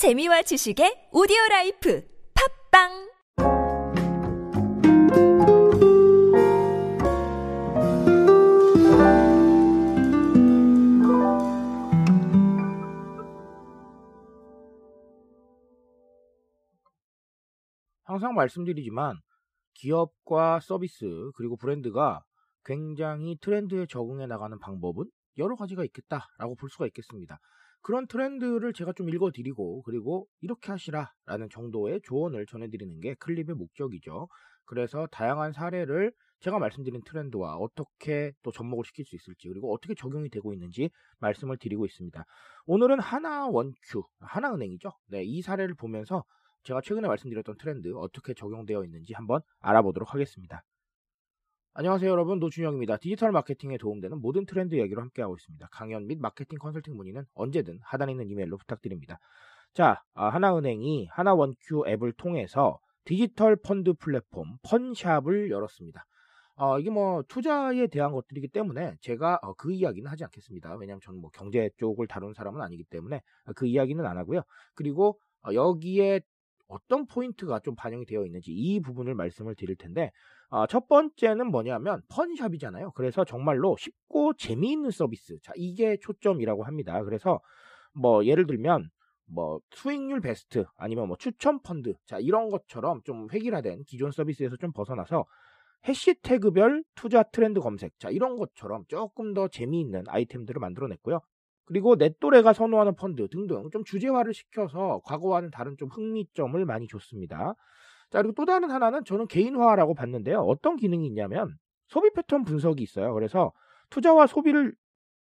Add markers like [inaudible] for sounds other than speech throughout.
재미와 지식의 오디오 라이프 팟빵 항상 말씀드리지만 기업과 서비스 그리고 브랜드가 굉장히 트렌드에 적응해 나가는 방법은 여러 가지가 있겠다라고 볼 수가 있겠습니다. 그런 트렌드를 제가 좀 읽어드리고 그리고 이렇게 하시라라는 정도의 조언을 전해드리는 게 클립의 목적이죠. 그래서 다양한 사례를 제가 말씀드린 트렌드와 어떻게 또 접목을 시킬 수 있을지 그리고 어떻게 적용이 되고 있는지 말씀을 드리고 있습니다. 오늘은 하나원큐, 하나은행이죠. 네, 이 사례를 보면서 제가 최근에 말씀드렸던 트렌드 어떻게 적용되어 있는지 한번 알아보도록 하겠습니다. 안녕하세요 여러분 노준영입니다. 디지털 마케팅에 도움되는 모든 트렌드 이야기로 함께하고 있습니다. 강연 및 마케팅 컨설팅 문의는 언제든 하단에 있는 이메일로 부탁드립니다. 자 아, 하나은행이 하나원큐 앱을 통해서 디지털 펀드 플랫폼 펀샵을 열었습니다. 어, 이게 뭐 투자에 대한 것들이기 때문에 제가 어, 그 이야기는 하지 않겠습니다. 왜냐하면 저는 뭐 경제 쪽을 다루는 사람은 아니기 때문에 그 이야기는 안 하고요. 그리고 어, 여기에 어떤 포인트가 좀 반영이 되어 있는지 이 부분을 말씀을 드릴 텐데 어, 첫 번째는 뭐냐면 펀샵이잖아요. 그래서 정말로 쉽고 재미있는 서비스. 자, 이게 초점이라고 합니다. 그래서 뭐 예를 들면 뭐 수익률 베스트 아니면 뭐 추천 펀드 자 이런 것처럼 좀 획일화된 기존 서비스에서 좀 벗어나서 해시태그별 투자 트렌드 검색 자 이런 것처럼 조금 더 재미있는 아이템들을 만들어냈고요. 그리고 내 또래가 선호하는 펀드 등등 좀 주제화를 시켜서 과거와는 다른 좀 흥미점을 많이 줬습니다. 자, 그리고 또 다른 하나는 저는 개인화라고 봤는데요. 어떤 기능이 있냐면 소비 패턴 분석이 있어요. 그래서 투자와 소비를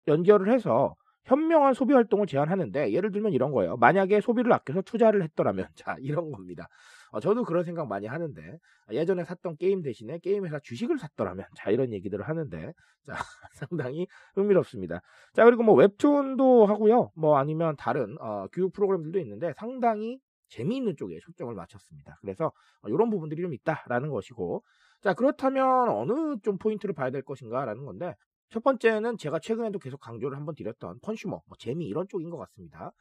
연결을 해서 현명한 소비 활동을 제안하는데 예를 들면 이런 거예요. 만약에 소비를 아껴서 투자를 했더라면 [laughs] 자 이런 겁니다. 어, 저도 그런 생각 많이 하는데 예전에 샀던 게임 대신에 게임 회사 주식을 샀더라면 자 이런 얘기들을 하는데 자 [laughs] 상당히 흥미롭습니다. 자 그리고 뭐 웹툰도 하고요. 뭐 아니면 다른 어, 교육 프로그램들도 있는데 상당히 재미있는 쪽에 초점을 맞췄습니다. 그래서 이런 부분들이 좀 있다라는 것이고 자 그렇다면 어느 좀 포인트를 봐야 될 것인가라는 건데 첫 번째는 제가 최근에도 계속 강조를 한번 드렸던 펀슈머, 뭐 재미 이런 쪽인 것 같습니다.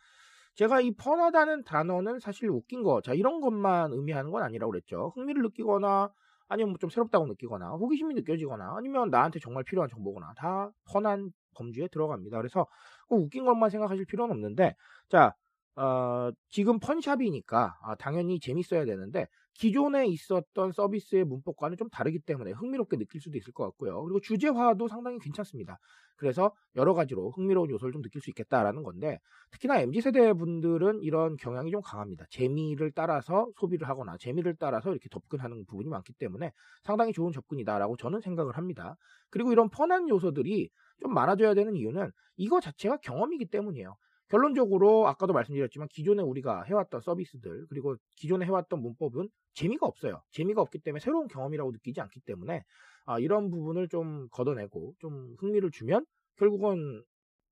제가 이 펀하다는 단어는 사실 웃긴 거, 자 이런 것만 의미하는 건 아니라고 그랬죠. 흥미를 느끼거나 아니면 뭐 좀 새롭다고 느끼거나 호기심이 느껴지거나 아니면 나한테 정말 필요한 정보거나 다 펀한 범주에 들어갑니다. 그래서 꼭 웃긴 것만 생각하실 필요는 없는데 자 어, 지금 펀샵이니까 아, 당연히 재밌어야 되는데 기존에 있었던 서비스의 문법과는 좀 다르기 때문에 흥미롭게 느낄 수도 있을 것 같고요. 그리고 주제화도 상당히 괜찮습니다. 그래서 여러 가지로 흥미로운 요소를 좀 느낄 수 있겠다라는 건데 특히나 MZ세대 분들은 이런 경향이 좀 강합니다. 재미를 따라서 소비를 하거나 재미를 따라서 이렇게 접근하는 부분이 많기 때문에 상당히 좋은 접근이다라고 저는 생각을 합니다. 그리고 이런 펀한 요소들이 좀 많아져야 되는 이유는 이거 자체가 경험이기 때문이에요. 결론적으로 아까도 말씀드렸지만 기존에 우리가 해왔던 서비스들 그리고 기존에 해왔던 문법은 재미가 없어요. 재미가 없기 때문에 새로운 경험이라고 느끼지 않기 때문에 아, 이런 부분을 좀 걷어내고 좀 흥미를 주면 결국은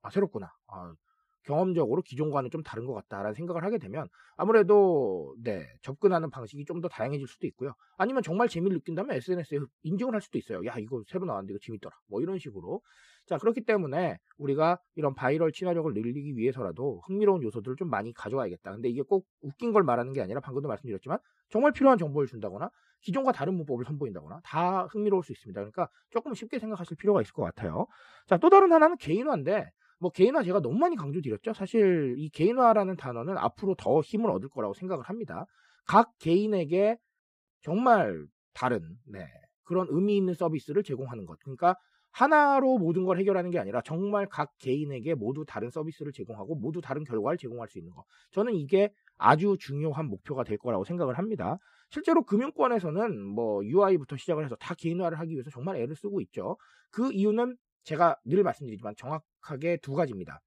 아, 새롭구나. 아, 경험적으로 기존과는 좀 다른 것 같다라는 생각을 하게 되면 아무래도 네 접근하는 방식이 좀 더 다양해질 수도 있고요. 아니면 정말 재미를 느낀다면 SNS에 인증을 할 수도 있어요. 야 이거 새로 나왔는데 이거 재밌더라. 뭐 이런 식으로 자 그렇기 때문에 우리가 이런 바이럴 친화력을 늘리기 위해서라도 흥미로운 요소들을 좀 많이 가져와야겠다. 근데 이게 꼭 웃긴 걸 말하는 게 아니라 방금도 말씀드렸지만 정말 필요한 정보를 준다거나 기존과 다른 문법을 선보인다거나 다 흥미로울 수 있습니다. 그러니까 조금 쉽게 생각하실 필요가 있을 것 같아요. 자 또 다른 하나는 개인화인데 뭐 개인화 제가 너무 많이 강조드렸죠. 사실 이 개인화라는 단어는 앞으로 더 힘을 얻을 거라고 생각을 합니다. 각 개인에게 정말 다른 네, 그런 의미 있는 서비스를 제공하는 것. 그러니까 하나로 모든 걸 해결하는 게 아니라 정말 각 개인에게 모두 다른 서비스를 제공하고 모두 다른 결과를 제공할 수 있는 것. 저는 이게 아주 중요한 목표가 될 거라고 생각을 합니다. 실제로 금융권에서는 뭐 UI부터 시작을 해서 다 개인화를 하기 위해서 정말 애를 쓰고 있죠. 그 이유는 제가 늘 말씀드리지만 정확하게 두 가지입니다.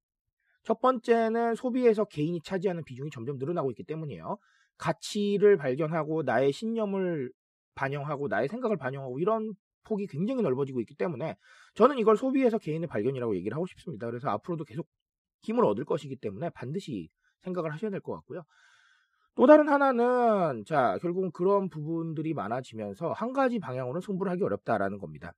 첫 번째는 소비에서 개인이 차지하는 비중이 점점 늘어나고 있기 때문이에요. 가치를 발견하고 나의 신념을 반영하고 나의 생각을 반영하고 이런 폭이 굉장히 넓어지고 있기 때문에 저는 이걸 소비에서 개인의 발견이라고 얘기를 하고 싶습니다. 그래서 앞으로도 계속 힘을 얻을 것이기 때문에 반드시 생각을 하셔야 될 것 같고요. 또 다른 하나는 자 결국은 그런 부분들이 많아지면서 한 가지 방향으로는 승부를 하기 어렵다라는 겁니다.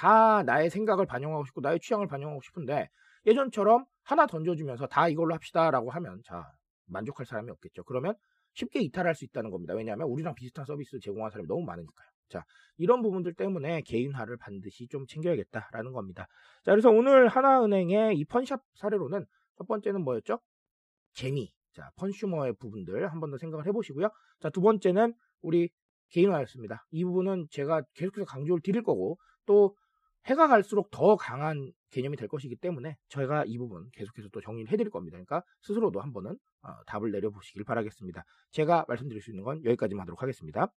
다 나의 생각을 반영하고 싶고 나의 취향을 반영하고 싶은데 예전처럼 하나 던져주면서 다 이걸로 합시다라고 하면 자 만족할 사람이 없겠죠. 그러면 쉽게 이탈할 수 있다는 겁니다. 왜냐하면 우리랑 비슷한 서비스 제공하는 사람이 너무 많으니까요. 자, 이런 부분들 때문에 개인화를 반드시 좀 챙겨야겠다라는 겁니다. 자, 그래서 오늘 하나은행의 이 펀샵 사례로는 첫 번째는 뭐였죠? 재미. 자, 펀슈머의 부분들 한 번 더 생각을 해보시고요. 자, 두 번째는 우리 개인화였습니다. 이 부분은 제가 계속해서 강조를 드릴 거고 또 해가 갈수록 더 강한 개념이 될 것이기 때문에 저희가 이 부분 계속해서 또 정리를 해드릴 겁니다. 그러니까 스스로도 한 번은 어, 답을 내려보시길 바라겠습니다. 제가 말씀드릴 수 있는 건 여기까지만 하도록 하겠습니다.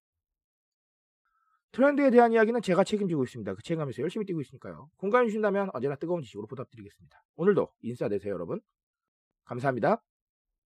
트렌드에 대한 이야기는 제가 책임지고 있습니다. 그 책임감에서 열심히 뛰고 있으니까요. 공감해 주신다면 언제나 뜨거운 지식으로 보답드리겠습니다. 오늘도 인싸 되세요, 여러분. 감사합니다.